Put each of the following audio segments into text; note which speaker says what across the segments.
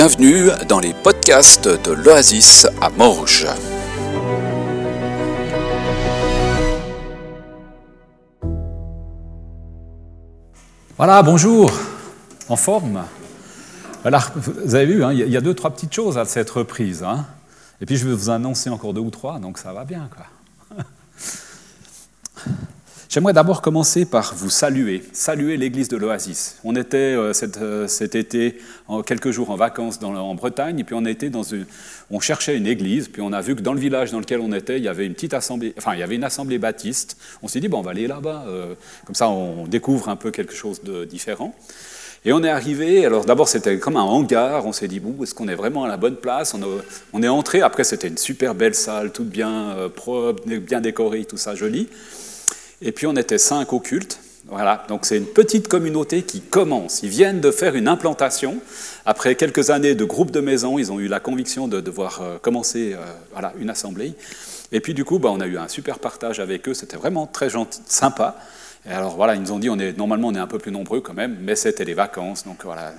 Speaker 1: Bienvenue dans les podcasts de l'Oasis à Morges.
Speaker 2: Voilà, bonjour, en forme. Alors, vous avez vu, hein, il y a deux, trois petites choses à cette reprise. hein. Et puis, je vais vous annoncer encore deux ou trois, donc ça va bien. J'aimerais d'abord commencer par vous saluer, saluer l'église de l'Oasis. On était euh, cet, euh, cet été en quelques jours en vacances en Bretagne, et puis on cherchait une église, puis on a vu que dans le village dans lequel on était, il y avait une petite assemblée, enfin il y avait une assemblée baptiste. On s'est dit bon, on va aller là-bas, euh, comme ça on découvre un peu quelque chose de différent. Et on est arrivé, alors d'abord c'était comme un hangar, on s'est dit, bon, est-ce qu'on est vraiment à la bonne place? On, on est entré, après c'était une super belle salle, toute bien propre, bien décorée, tout ça joli. Et puis on était cinq au culte. Voilà, donc c'est une petite communauté qui commence. Ils viennent de faire une implantation. Après quelques années de groupe de maison, ils ont eu la conviction de devoir euh, commencer euh, voilà, une assemblée. Et puis du coup, bah, on a eu un super partage avec eux. C'était vraiment très gentil, sympa. Et alors voilà, ils nous ont dit, on est, normalement on est un peu plus nombreux quand même, mais c'était les vacances, donc voilà,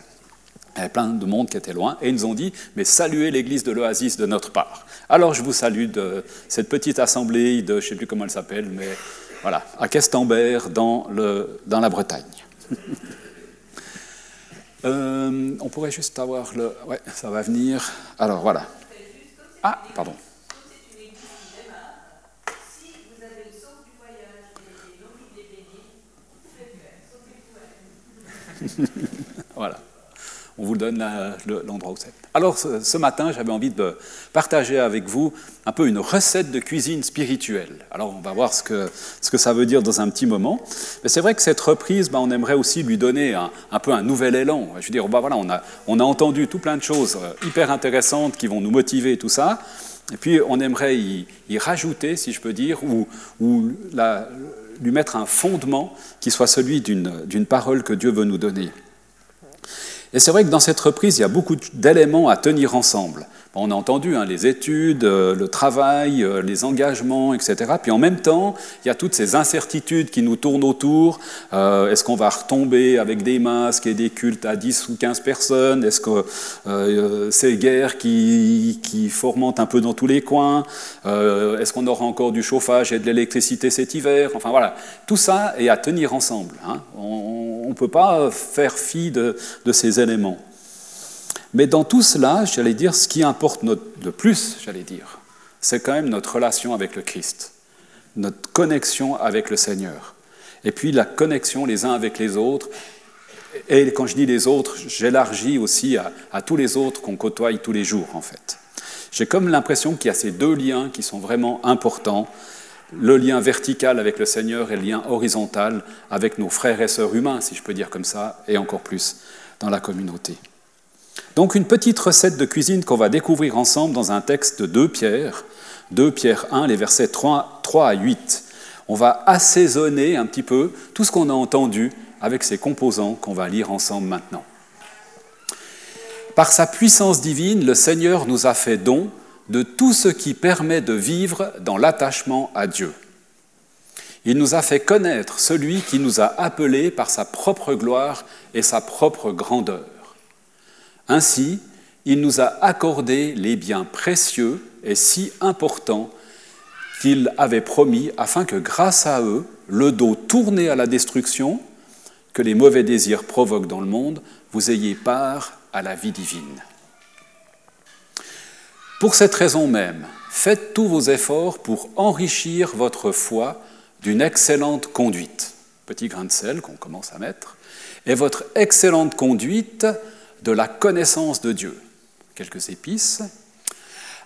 Speaker 2: il y avait plein de monde qui était loin, et ils nous ont dit, mais saluez l'église de l'Oasis de notre part. Alors je vous salue de cette petite assemblée de, je ne sais plus comment elle s'appelle, mais voilà, à Questembert, dans, le, dans la Bretagne. Euh, on pourrait juste avoir le... Ouais, ça va venir. Alors voilà. Ah, pardon. Voilà. On vous donne l'endroit où c'est. Alors, ce, matin, j'avais envie de partager avec vous un peu une recette de cuisine spirituelle. Alors, on va voir ce que, ce que ça veut dire dans un petit moment. Mais c'est vrai que cette reprise, ben, on aimerait aussi lui donner un, peu un nouvel élan. Je veux dire, voilà, on, a, on a entendu tout plein de choses euh, hyper intéressantes qui vont nous motiver tout ça. Et puis, on aimerait y, rajouter, si je peux dire, ou, ou lui mettre un fondement qui soit celui d'une parole que Dieu veut nous donner. Et c'est vrai que dans cette reprise, il y a beaucoup d'éléments à tenir ensemble. On a entendu hein, les études, euh, le travail, euh, les engagements, etc. Puis en même temps, il y a toutes ces incertitudes qui nous tournent autour. Euh, Est-ce qu'on va retomber avec des masques et des cultes à 10 ou 15 personnes? Est-ce que ces guerres qui, qui fomentent un peu dans tous les coins Est-ce qu'on aura encore du chauffage et de l'électricité cet hiver? Enfin voilà, tout ça est à tenir ensemble. hein. Ne peut pas faire fi de, de ces éléments. Mais dans tout cela, j'allais dire, ce qui importe notre- le plus, j'allais dire, c'est quand même notre relation avec le Christ, notre connexion avec le Seigneur, et puis la connexion les uns avec les autres. Et quand je dis les autres, j'élargis aussi à, à tous les autres qu'on côtoie tous les jours, en fait. J'ai comme l'impression qu'il y a ces deux liens qui sont vraiment importants, le lien vertical avec le Seigneur et le lien horizontal avec nos frères et sœurs humains, si je peux dire comme ça, et encore plus dans la communauté. Donc une petite recette de cuisine qu'on va découvrir ensemble dans un texte de 2 Pierre, 2 Pierre 1, les versets 3, 3 à 8. On va assaisonner un petit peu tout ce qu'on a entendu avec ces composants qu'on va lire ensemble maintenant. Par sa puissance divine, le Seigneur nous a fait don de tout ce qui permet de vivre dans l'attachement à Dieu. Il nous a fait connaître celui qui nous a appelés par sa propre gloire et sa propre grandeur. Ainsi, il nous a accordé les biens précieux et si importants qu'il avait promis afin que grâce à eux, le dos tourné à la destruction que les mauvais désirs provoquent dans le monde, vous ayez part à la vie divine. Pour cette raison même, faites tous vos efforts pour enrichir votre foi d'une excellente conduite, petit grain de sel qu'on commence à mettre, et votre excellente conduite de la connaissance de Dieu, quelques épices.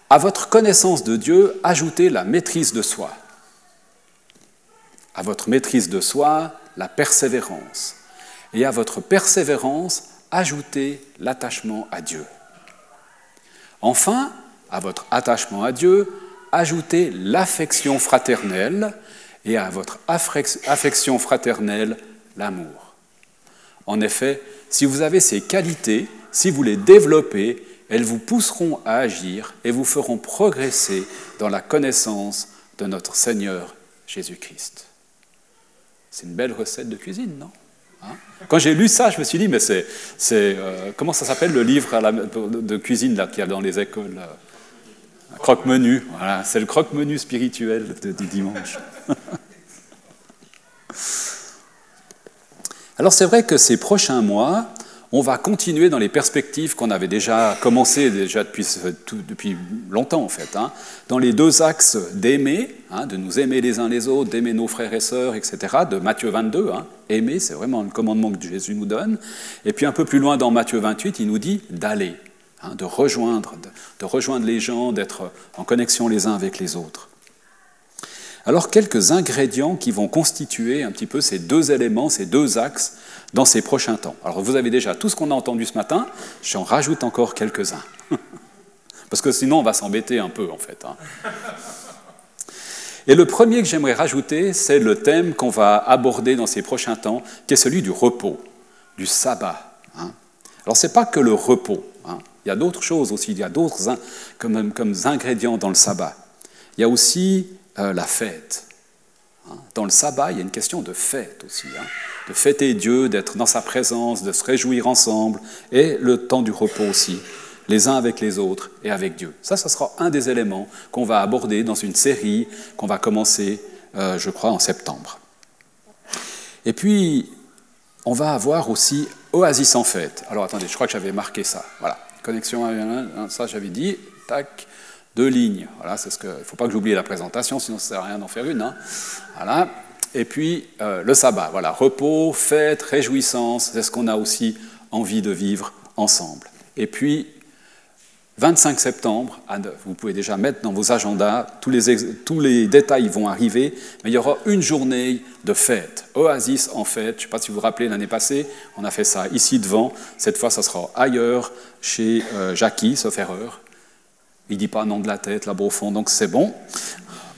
Speaker 2: À votre connaissance de Dieu, ajoutez la maîtrise de soi. À votre maîtrise de soi, la persévérance. Et à votre persévérance, ajoutez l'attachement à Dieu. Enfin, à votre attachement à Dieu, ajoutez l'affection fraternelle et à votre affection fraternelle, l'amour. En effet, si vous avez ces qualités, si vous les développez, elles vous pousseront à agir et vous feront progresser dans la connaissance de notre Seigneur Jésus-Christ. C'est une belle recette de cuisine, non? Hein? Quand j'ai lu ça, je me suis dit, mais c'est. Euh, comment ça s'appelle le livre de cuisine qu'il y a dans les écoles Croque-menu. Voilà, c'est le croque-menu spirituel du dimanche. Alors c'est vrai que ces prochains mois, on va continuer dans les perspectives qu'on avait déjà commencé déjà depuis, depuis longtemps en fait, hein. dans les deux axes d'aimer, hein, de nous aimer les uns les autres, d'aimer nos frères et sœurs, etc., de Matthieu 22. Hein. Aimer, c'est vraiment le commandement que Jésus nous donne. Et puis un peu plus loin dans Matthieu 28, il nous dit d'aller, de rejoindre, de rejoindre les gens, d'être en connexion les uns avec les autres. Alors quelques ingrédients qui vont constituer un petit peu ces deux éléments, ces deux axes dans ces prochains temps. Alors vous avez déjà tout ce qu'on a entendu ce matin, j'en rajoute encore quelques-uns. Parce que sinon on va s'embêter un peu en fait. Hein. Et le premier que j'aimerais rajouter, c'est le thème qu'on va aborder dans ces prochains temps, qui est celui du repos, du sabbat. Hein. Alors ce n'est pas que le repos, hein. Il y a d'autres choses aussi, il y a d'autres comme, ingrédients dans le sabbat. Il y a aussi euh, la fête. Dans le sabbat, il y a une question de fête aussi de fêter Dieu, d'être dans sa présence, de se réjouir ensemble, et le temps du repos aussi, les uns avec les autres et avec Dieu. Ça, ce sera un des éléments qu'on va aborder dans une série qu'on va commencer, euh, je crois, en septembre. Et puis, on va avoir aussi Oasis en fête. Alors attendez, je crois que j'avais marqué ça. Voilà, connexion à ça j'avais dit, tac, deux lignes. Voilà, c'est ce que. Il ne faut pas que j'oublie la présentation, sinon ça ne sert à rien d'en faire une. Hein. Voilà. Et puis euh, le sabbat, voilà, repos, fête, réjouissance, c'est ce qu'on a aussi envie de vivre ensemble. Et puis 25 septembre, vous pouvez déjà mettre dans vos agendas, tous les, détails vont arriver, mais il y aura une journée de fête, Oasis en fête. Je ne sais pas si vous vous rappelez, l'année passée, on a fait ça ici devant. Cette fois, ça sera ailleurs, chez euh, Jackie, sauf erreur. Il ne dit pas nom de la tête là-bas au fond, donc c'est bon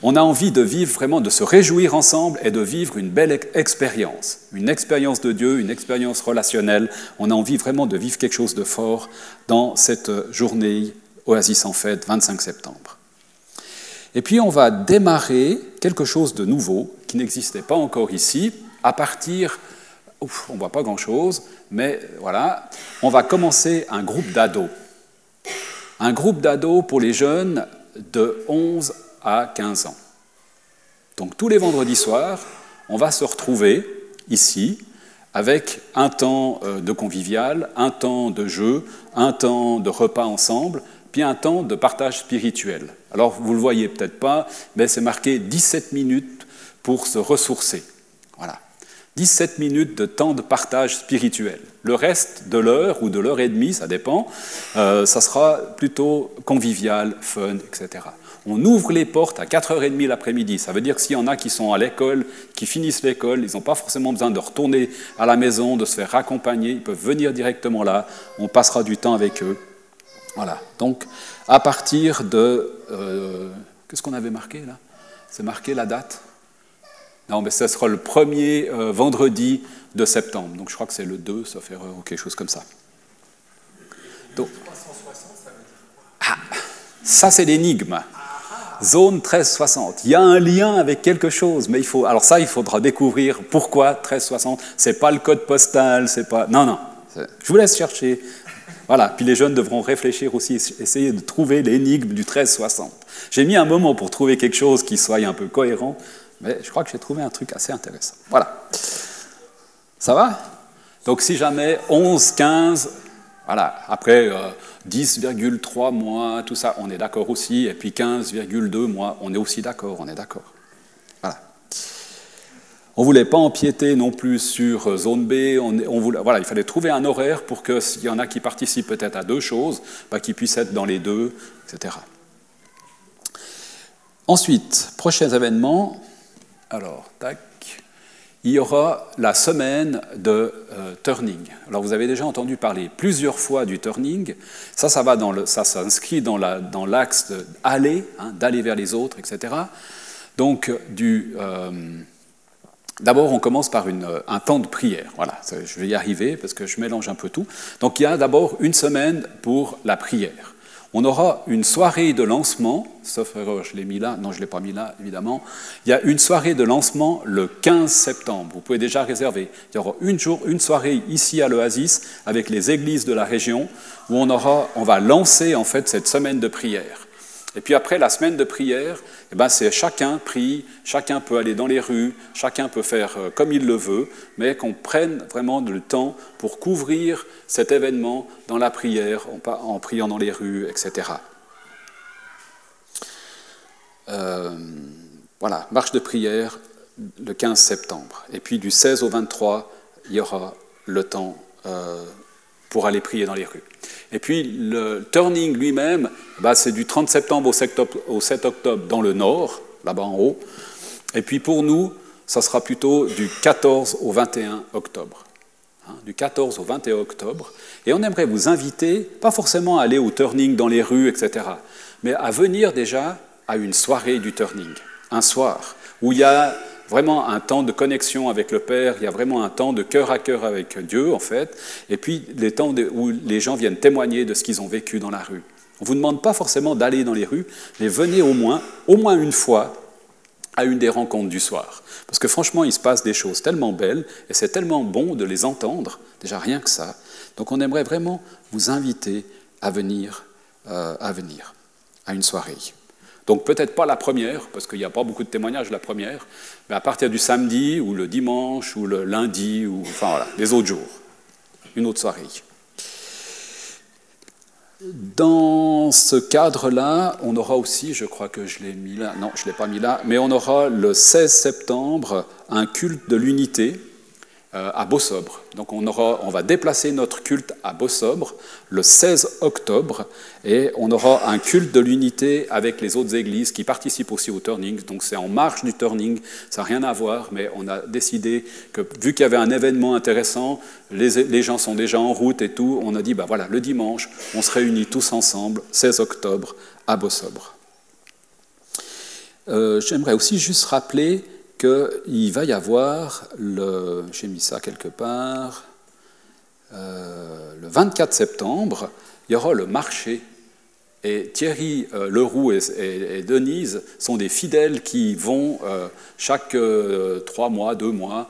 Speaker 2: on a envie de vivre vraiment, de se réjouir ensemble et de vivre une belle expérience, une expérience de Dieu, une expérience relationnelle. On a envie vraiment de vivre quelque chose de fort dans cette journée Oasis en fête, 25 septembre. Et puis on va démarrer quelque chose de nouveau qui n'existait pas encore ici, à partir, on ne voit pas grand-chose, mais voilà, on va commencer un groupe d'ados. Un groupe d'ados pour les jeunes de 11 à 15 ans. Donc tous les vendredis soirs, on va se retrouver ici avec un temps euh, de convivial, un temps de jeu, un temps de repas ensemble, puis un temps de partage spirituel. Alors vous ne le voyez peut-être pas, mais c'est marqué 17 minutes pour se ressourcer. Voilà. 17 minutes de temps de partage spirituel. Le reste de l'heure ou de l'heure et demie, ça dépend, euh, ça sera plutôt convivial, fun, etc on ouvre les portes à 4h30 l'après-midi. Ça veut dire que s'il y en a qui sont à l'école, qui finissent l'école, ils n'ont pas forcément besoin de retourner à la maison, de se faire accompagner, ils peuvent venir directement là, on passera du temps avec eux. Voilà, donc à partir de... Euh, qu'est-ce qu'on avait marqué là? C'est marqué la date? Non, mais ce sera le premier euh, vendredi de septembre, donc je crois que c'est le 2, sauf erreur ou quelque chose comme ça. Donc, ah, ça c'est l'énigme. Zone 1360. Il y a un lien avec quelque chose, mais il faut. Alors ça, il faudra découvrir pourquoi 1360. C'est pas le code postal, c'est pas. Non, non. Je vous laisse chercher. Voilà. Puis les jeunes devront réfléchir aussi, essayer de trouver l'énigme du 1360. J'ai mis un moment pour trouver quelque chose qui soit un peu cohérent, mais je crois que j'ai trouvé un truc assez intéressant. Voilà. Ça va? Donc si jamais 11, 15, voilà. Après. Euh, 10,3 mois, tout ça, on est d'accord aussi, et puis 15,2 mois, on est aussi d'accord, on est d'accord. Voilà. On ne voulait pas empiéter non plus sur euh, zone B, il fallait trouver un horaire pour que s'il y en a qui participent peut-être à deux choses, bah, qu'ils puissent être dans les deux, etc. Ensuite, prochains événements. Alors, tac il y aura la semaine de euh, turning. Alors vous avez déjà entendu parler plusieurs fois du turning. Ça, ça va dans le, ça s'inscrit dans, l'axe d'aller, hein, d'aller vers les autres, etc. Donc euh, D'abord, on commence par une, un temps de prière. Voilà, je vais y arriver parce que je mélange un peu tout. Donc, il y a d'abord une semaine pour la prière. On aura une soirée de lancement, sauf erreur, je l'ai mis là, non, je ne l'ai pas mis là, évidemment. Il y a une soirée de lancement le 15 septembre. Vous pouvez déjà réserver. Il y aura une, jour, une soirée ici à l'Oasis avec les églises de la région où on, aura, on va lancer en fait cette semaine de prière. Et puis après la semaine de prière, eh ben c'est chacun prie, chacun peut aller dans les rues, chacun peut faire euh, comme il le veut, mais qu'on prenne vraiment le temps pour couvrir cet événement dans la prière, en, priant dans les rues, etc. Euh, voilà, marche de prière le 15 septembre. Et puis du 16 au 23, il y aura le temps euh, pour aller prier dans les rues. Et puis le turning lui-même, bah, c'est du 30 septembre au 7 octobre dans le nord, là-bas en haut. Et puis pour nous, ça sera plutôt du 14 au 21 octobre. Hein, du 14 au 21 octobre. Et on aimerait vous inviter, pas forcément à aller au turning dans les rues, etc., mais à venir déjà à une soirée du turning, un soir, où il y a vraiment un temps de connexion avec le Père, il y a vraiment un temps de cœur à cœur avec Dieu, en fait, et puis les temps où les gens viennent témoigner de ce qu'ils ont vécu dans la rue. On ne vous demande pas forcément d'aller dans les rues, mais venez au moins, au moins une fois, à une des rencontres du soir. Parce que franchement, il se passe des choses tellement belles, et c'est tellement bon de les entendre, déjà rien que ça. Donc on aimerait vraiment vous inviter à venir, euh, à venir, à une soirée. Donc peut-être pas la première, parce qu'il n'y a pas beaucoup de témoignages la première, mais à partir du samedi ou le dimanche ou le lundi, ou enfin voilà, les autres jours, une autre soirée. Dans ce cadre-là, on aura aussi, je crois que je l'ai mis là, non, je ne l'ai pas mis là, mais on aura le 16 septembre un culte de l'unité à Beausobre. Donc on, aura, on va déplacer notre culte à Beausobre le 16 octobre et on aura un culte de l'unité avec les autres églises qui participent aussi au turning. Donc c'est en marge du turning, ça n'a rien à voir, mais on a décidé que vu qu'il y avait un événement intéressant, les, gens sont déjà en route et tout, on a dit, bah voilà, le dimanche, on se réunit tous ensemble, 16 octobre, à Beausobre. Euh, j'aimerais aussi juste rappeler qu'il va y avoir, le, j'ai mis ça quelque part, euh, le 24 septembre, il y aura le marché. Et Thierry euh, Leroux et, Denise sont des fidèles qui vont euh, chaque trois mois, deux mois,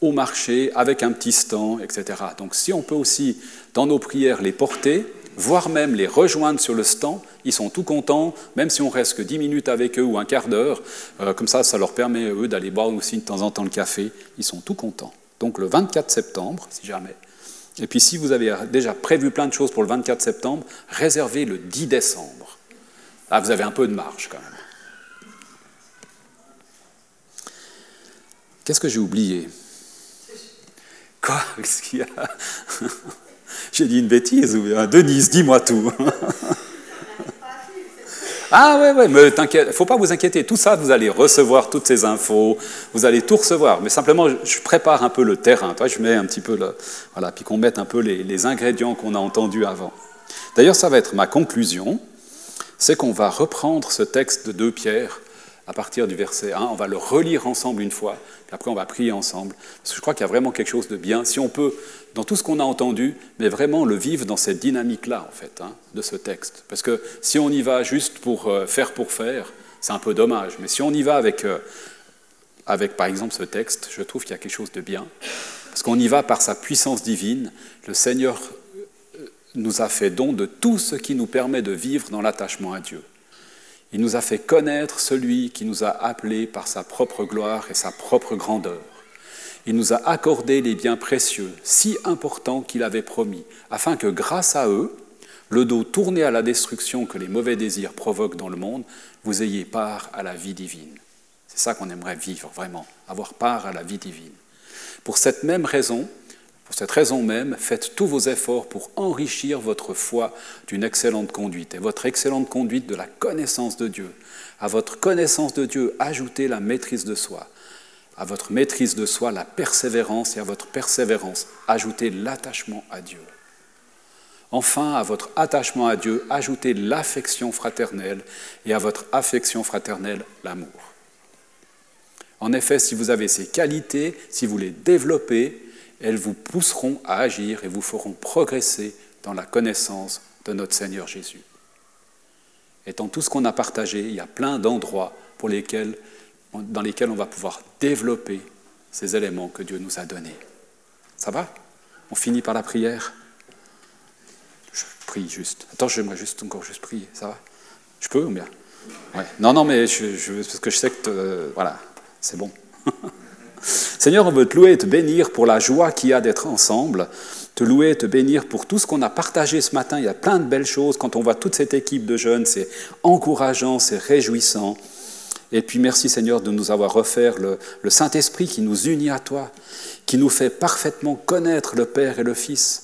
Speaker 2: au marché avec un petit stand, etc. Donc si on peut aussi, dans nos prières, les porter, voire même les rejoindre sur le stand. Ils sont tout contents, même si on reste que 10 minutes avec eux ou un quart d'heure. Euh, comme ça, ça leur permet, eux, d'aller boire aussi de temps en temps le café. Ils sont tout contents. Donc le 24 septembre, si jamais. Et puis si vous avez déjà prévu plein de choses pour le 24 septembre, réservez le 10 décembre. Là, vous avez un peu de marge quand même. Qu'est-ce que j'ai oublié? Quoi? Qu'est-ce qu'il y a? j'ai dit une bêtise, Denise, dis-moi tout. Ah ouais, ouais, mais t'inquiète, faut pas vous inquiéter. Tout ça, vous allez recevoir toutes ces infos, vous allez tout recevoir. Mais simplement, je prépare un peu le terrain. Toi, je mets un petit peu le, voilà, puis qu'on mette un peu les, les ingrédients qu'on a entendus avant. D'ailleurs, ça va être ma conclusion, c'est qu'on va reprendre ce texte de 2 Pierre à partir du verset 1. On va le relire ensemble une fois, puis après on va prier ensemble. Parce que je crois qu'il y a vraiment quelque chose de bien. Si on peut, dans tout ce qu'on a entendu, mais vraiment le vivre dans cette dynamique-là, en fait, hein, de ce texte. Parce que si on y va juste pour euh, faire pour faire, c'est un peu dommage. Mais si on y va avec, euh, avec par exemple, ce texte, je trouve qu'il y a quelque chose de bien. Parce qu'on y va par sa puissance divine. Le Seigneur euh, nous a fait don de tout ce qui nous permet de vivre dans l'attachement à Dieu. Il nous a fait connaître celui qui nous a appelés par sa propre gloire et sa propre grandeur. Il nous a accordé les biens précieux, si importants qu'il avait promis, afin que grâce à eux, le dos tourné à la destruction que les mauvais désirs provoquent dans le monde, vous ayez part à la vie divine. C'est ça qu'on aimerait vivre vraiment, avoir part à la vie divine. Pour cette même raison, pour cette raison même, faites tous vos efforts pour enrichir votre foi d'une excellente conduite et votre excellente conduite de la connaissance de Dieu. À votre connaissance de Dieu, ajoutez la maîtrise de soi. À votre maîtrise de soi, la persévérance et à votre persévérance, ajoutez l'attachement à Dieu. Enfin, à votre attachement à Dieu, ajoutez l'affection fraternelle et à votre affection fraternelle, l'amour. En effet, si vous avez ces qualités, si vous les développez, elles vous pousseront à agir et vous feront progresser dans la connaissance de notre Seigneur Jésus. Et dans tout ce qu'on a partagé, il y a plein d'endroits pour lesquels, dans lesquels on va pouvoir développer ces éléments que Dieu nous a donnés. Ça va? On finit par la prière? Je prie juste. Attends, j'aimerais juste encore juste prier. Ça va? Je peux ou bien? Ouais. Non, non, mais je, parce que je sais que... Euh, voilà, c'est bon. Seigneur, on veut te louer et te bénir pour la joie qu'il y a d'être ensemble, te louer et te bénir pour tout ce qu'on a partagé ce matin. Il y a plein de belles choses. Quand on voit toute cette équipe de jeunes, c'est encourageant, c'est réjouissant. Et puis merci Seigneur de nous avoir offert le, le Saint-Esprit qui nous unit à toi, qui nous fait parfaitement connaître le Père et le Fils.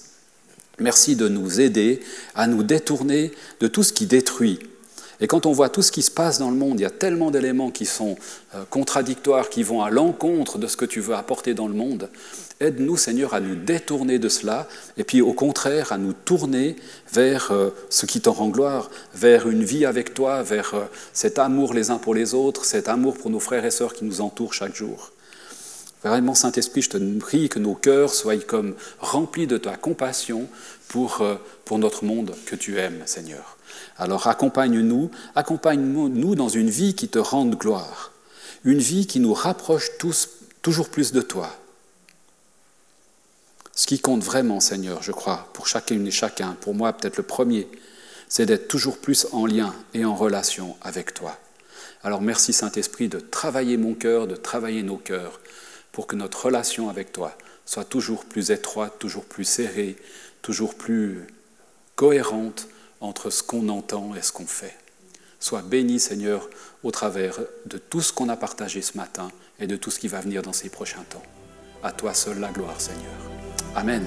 Speaker 2: Merci de nous aider à nous détourner de tout ce qui détruit, et quand on voit tout ce qui se passe dans le monde, il y a tellement d'éléments qui sont euh, contradictoires, qui vont à l'encontre de ce que tu veux apporter dans le monde. Aide-nous, Seigneur, à nous détourner de cela, et puis au contraire, à nous tourner vers euh, ce qui t'en rend gloire, vers une vie avec toi, vers euh, cet amour les uns pour les autres, cet amour pour nos frères et sœurs qui nous entourent chaque jour. Vraiment, Saint-Esprit, je te prie que nos cœurs soient comme remplis de ta compassion pour, pour notre monde que tu aimes, Seigneur. Alors accompagne-nous, accompagne-nous dans une vie qui te rende gloire, une vie qui nous rapproche tous toujours plus de toi. Ce qui compte vraiment, Seigneur, je crois, pour chacune et chacun, pour moi peut-être le premier, c'est d'être toujours plus en lien et en relation avec toi. Alors merci Saint-Esprit de travailler mon cœur, de travailler nos cœurs, pour que notre relation avec toi soit toujours plus étroite, toujours plus serrée, toujours plus cohérente, entre ce qu'on entend et ce qu'on fait. Sois béni, Seigneur, au travers de tout ce qu'on a partagé ce matin et de tout ce qui va venir dans ces prochains temps. À toi seul la gloire, Seigneur. Amen.